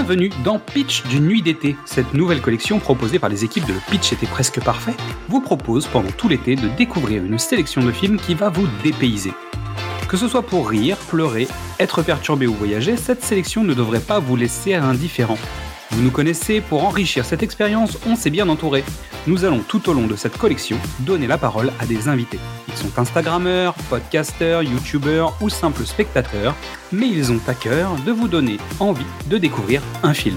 Bienvenue dans Pitch d'une nuit d'été. Cette nouvelle collection proposée par les équipes de Pitch était presque parfait vous propose pendant tout l'été de découvrir une sélection de films qui va vous dépayser. Que ce soit pour rire, pleurer, être perturbé ou voyager, cette sélection ne devrait pas vous laisser indifférent. Vous nous connaissez, pour enrichir cette expérience, on s'est bien entouré. Nous allons tout au long de cette collection donner la parole à des invités. Ils sont Instagrammeurs, podcasteurs, youtubeurs ou simples spectateurs, mais ils ont à cœur de vous donner envie de découvrir un film.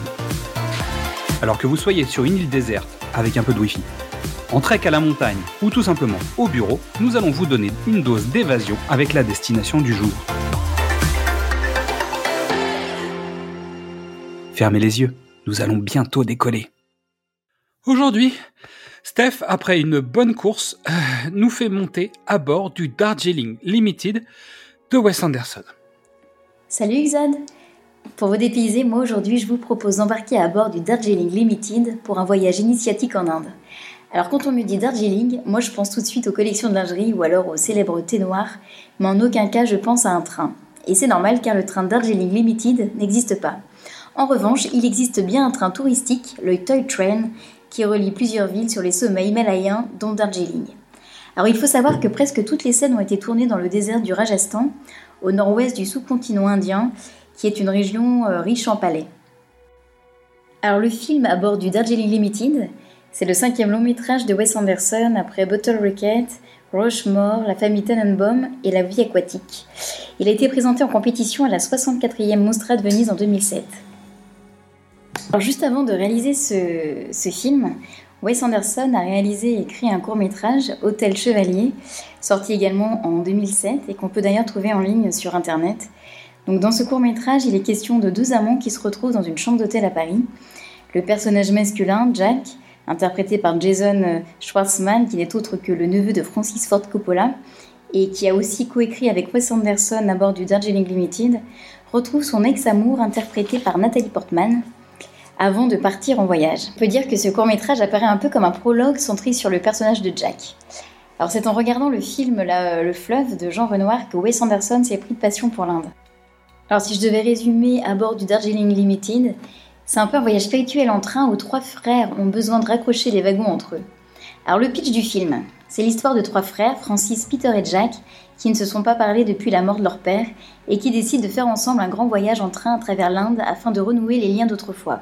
Alors que vous soyez sur une île déserte avec un peu de wifi, en trek à la montagne ou tout simplement au bureau, nous allons vous donner une dose d'évasion avec la destination du jour. Fermez les yeux nous allons bientôt décoller. Aujourd'hui, Steph, après une bonne course, euh, nous fait monter à bord du Darjeeling Limited de Wes Anderson. Salut Xad Pour vous dépayser, moi aujourd'hui je vous propose d'embarquer à bord du Darjeeling Limited pour un voyage initiatique en Inde. Alors quand on me dit Darjeeling, moi je pense tout de suite aux collections de lingerie ou alors au célèbre thé noir, mais en aucun cas je pense à un train. Et c'est normal car le train Darjeeling Limited n'existe pas. En revanche, il existe bien un train touristique, le Toy Train, qui relie plusieurs villes sur les sommets himalayens, dont Darjeeling. Alors il faut savoir que presque toutes les scènes ont été tournées dans le désert du Rajasthan, au nord-ouest du sous-continent indien, qui est une région euh, riche en palais. Alors le film à du Darjeeling Limited, c'est le cinquième long métrage de Wes Anderson après Bottle Rocket, Rushmore, La famille Tenenbaum et La vie aquatique. Il a été présenté en compétition à la 64e Mostra de Venise en 2007 juste avant de réaliser ce, film, Wes Anderson a réalisé et écrit un court métrage, Hôtel Chevalier, sorti également en 2007 et qu'on peut d'ailleurs trouver en ligne sur Internet. Donc dans ce court métrage, il est question de deux amants qui se retrouvent dans une chambre d'hôtel à Paris. Le personnage masculin, Jack, interprété par Jason Schwartzman, qui n'est autre que le neveu de Francis Ford Coppola, et qui a aussi coécrit avec Wes Anderson à bord du Darjeeling Limited, retrouve son ex-amour interprété par Nathalie Portman, avant de partir en voyage. On peut dire que ce court métrage apparaît un peu comme un prologue centré sur le personnage de Jack. Alors c'est en regardant le film Le fleuve de Jean Renoir que Wes Anderson s'est pris de passion pour l'Inde. Alors si je devais résumer à bord du Darjeeling Limited, c'est un peu un voyage spirituel en train où trois frères ont besoin de raccrocher les wagons entre eux. Alors le pitch du film, c'est l'histoire de trois frères, Francis, Peter et Jack, qui ne se sont pas parlé depuis la mort de leur père et qui décident de faire ensemble un grand voyage en train à travers l'Inde afin de renouer les liens d'autrefois.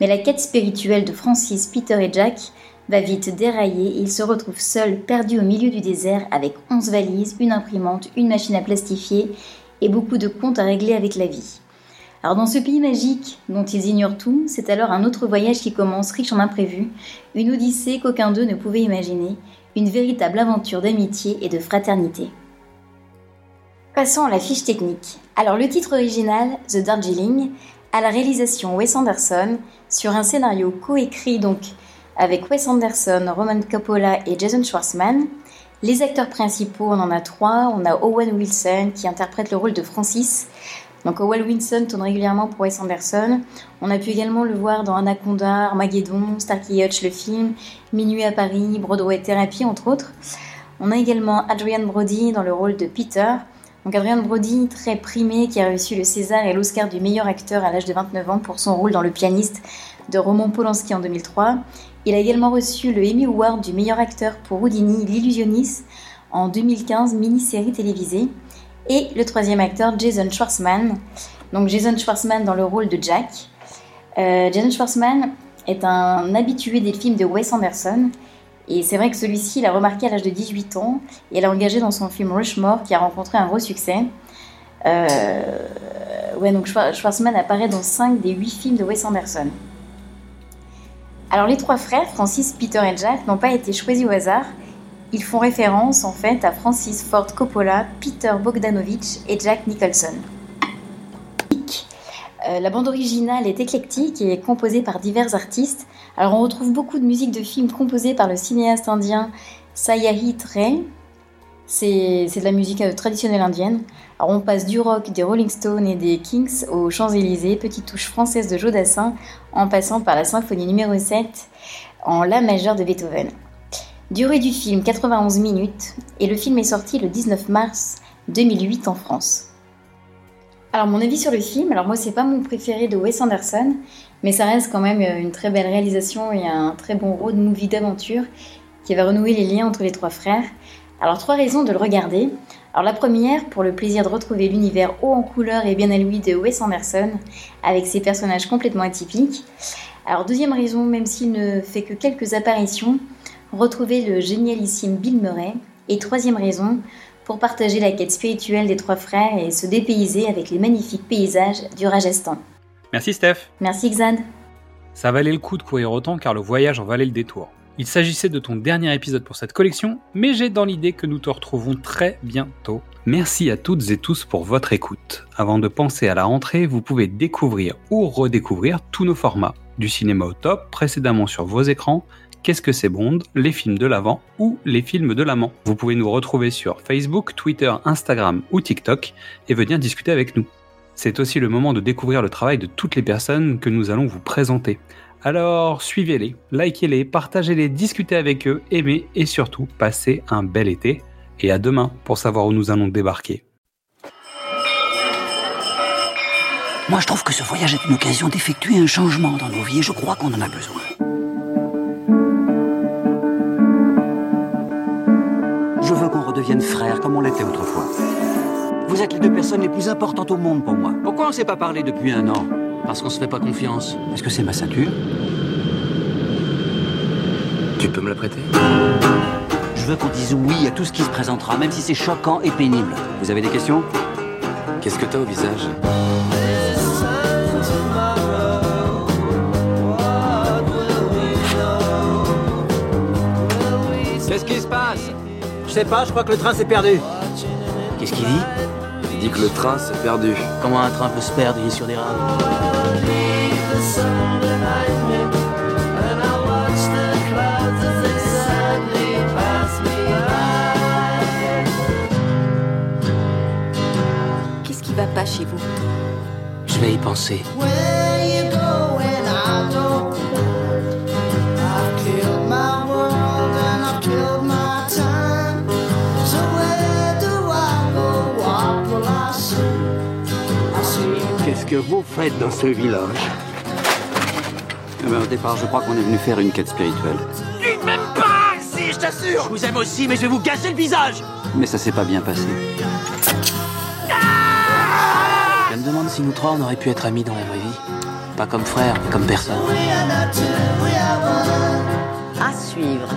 Mais la quête spirituelle de Francis, Peter et Jack va vite dérailler et ils se retrouvent seuls, perdus au milieu du désert avec 11 valises, une imprimante, une machine à plastifier et beaucoup de comptes à régler avec la vie. Alors dans ce pays magique dont ils ignorent tout, c'est alors un autre voyage qui commence riche en imprévus, une odyssée qu'aucun d'eux ne pouvait imaginer, une véritable aventure d'amitié et de fraternité. Passons à la fiche technique. Alors le titre original, The Darjeeling, à la réalisation Wes Anderson sur un scénario coécrit donc avec Wes Anderson, Roman Coppola et Jason Schwartzman. Les acteurs principaux, on en a trois. On a Owen Wilson qui interprète le rôle de Francis. Donc Owen Wilson tourne régulièrement pour Wes Anderson. On a pu également le voir dans Anaconda, Armageddon, Starkey Hutch le film, Minuit à Paris, Broadway Therapy entre autres. On a également Adrian Brody dans le rôle de Peter. Donc Adrian Brody, très primé, qui a reçu le César et l'Oscar du meilleur acteur à l'âge de 29 ans pour son rôle dans Le pianiste de Roman Polanski en 2003. Il a également reçu le Emmy Award du meilleur acteur pour Houdini, l'illusionniste en 2015, mini-série télévisée. Et le troisième acteur, Jason Schwartzman. Donc Jason Schwartzman dans le rôle de Jack. Euh, Jason Schwartzman est un habitué des films de Wes Anderson et c'est vrai que celui-ci, il a remarqué à l'âge de 18 ans et l'a engagé dans son film Rushmore qui a rencontré un gros succès. Euh, ouais, donc Schwarzman apparaît dans 5 des 8 films de Wes Anderson. Alors les trois frères, Francis, Peter et Jack, n'ont pas été choisis au hasard. Ils font référence en fait à Francis Ford Coppola, Peter Bogdanovich et Jack Nicholson. Euh, la bande originale est éclectique et est composée par divers artistes. Alors on retrouve beaucoup de musique de films composée par le cinéaste indien Satyajit Ray. C'est de la musique euh, traditionnelle indienne. Alors on passe du rock, des Rolling Stones et des Kings aux Champs-Élysées, petite touche française de Jodassin, en passant par la symphonie numéro 7 en La majeure de Beethoven. Durée du film 91 minutes et le film est sorti le 19 mars 2008 en France. Alors mon avis sur le film, alors moi c'est pas mon préféré de Wes Anderson, mais ça reste quand même une très belle réalisation et un très bon road movie d'aventure qui va renouer les liens entre les trois frères. Alors trois raisons de le regarder. Alors la première, pour le plaisir de retrouver l'univers haut en couleur et bien à lui de Wes Anderson, avec ses personnages complètement atypiques. Alors deuxième raison, même s'il ne fait que quelques apparitions, retrouver le génialissime Bill Murray. Et troisième raison, pour partager la quête spirituelle des trois frères et se dépayser avec les magnifiques paysages du Rajasthan. Merci Steph. Merci Xad. Ça valait le coup de courir autant car le voyage en valait le détour. Il s'agissait de ton dernier épisode pour cette collection, mais j'ai dans l'idée que nous te retrouvons très bientôt. Merci à toutes et tous pour votre écoute. Avant de penser à la rentrée, vous pouvez découvrir ou redécouvrir tous nos formats. Du cinéma au top, précédemment sur vos écrans, Qu'est-ce que c'est Bond, les films de l'avant ou les films de l'amant. Vous pouvez nous retrouver sur Facebook, Twitter, Instagram ou TikTok et venir discuter avec nous. C'est aussi le moment de découvrir le travail de toutes les personnes que nous allons vous présenter. Alors suivez-les, likez-les, partagez-les, discutez avec eux, aimez et surtout passez un bel été. Et à demain pour savoir où nous allons débarquer. Moi je trouve que ce voyage est une occasion d'effectuer un changement dans nos vies et je crois qu'on en a besoin. Je veux qu'on redevienne frères comme on l'était autrefois. Vous êtes les deux personnes les plus importantes au monde pour moi. Pourquoi on s'est pas parlé depuis un an? Parce qu'on se fait pas confiance. Est-ce que c'est ma ceinture Tu peux me la prêter Je veux qu'on dise oui à tout ce qui se présentera, même si c'est choquant et pénible. Vous avez des questions Qu'est-ce que t'as au visage Qu'est-ce qui se passe Je sais pas, je crois que le train s'est perdu. Qu'est-ce qu'il dit dit que le train s'est perdu. Comment un train peut se perdre Il est sur des rails. Qu'est-ce qui va pas chez vous? Je vais y penser. Qu'est-ce que vous faites dans ce village Eh ben, Au départ, je crois qu'on est venu faire une quête spirituelle. Je vous aime aussi, mais je vais vous gasser le visage Mais ça s'est pas bien passé. Je me demande si nous trois, on aurait pu être amis dans la vraie vie. Pas comme frères, mais comme personne. À suivre.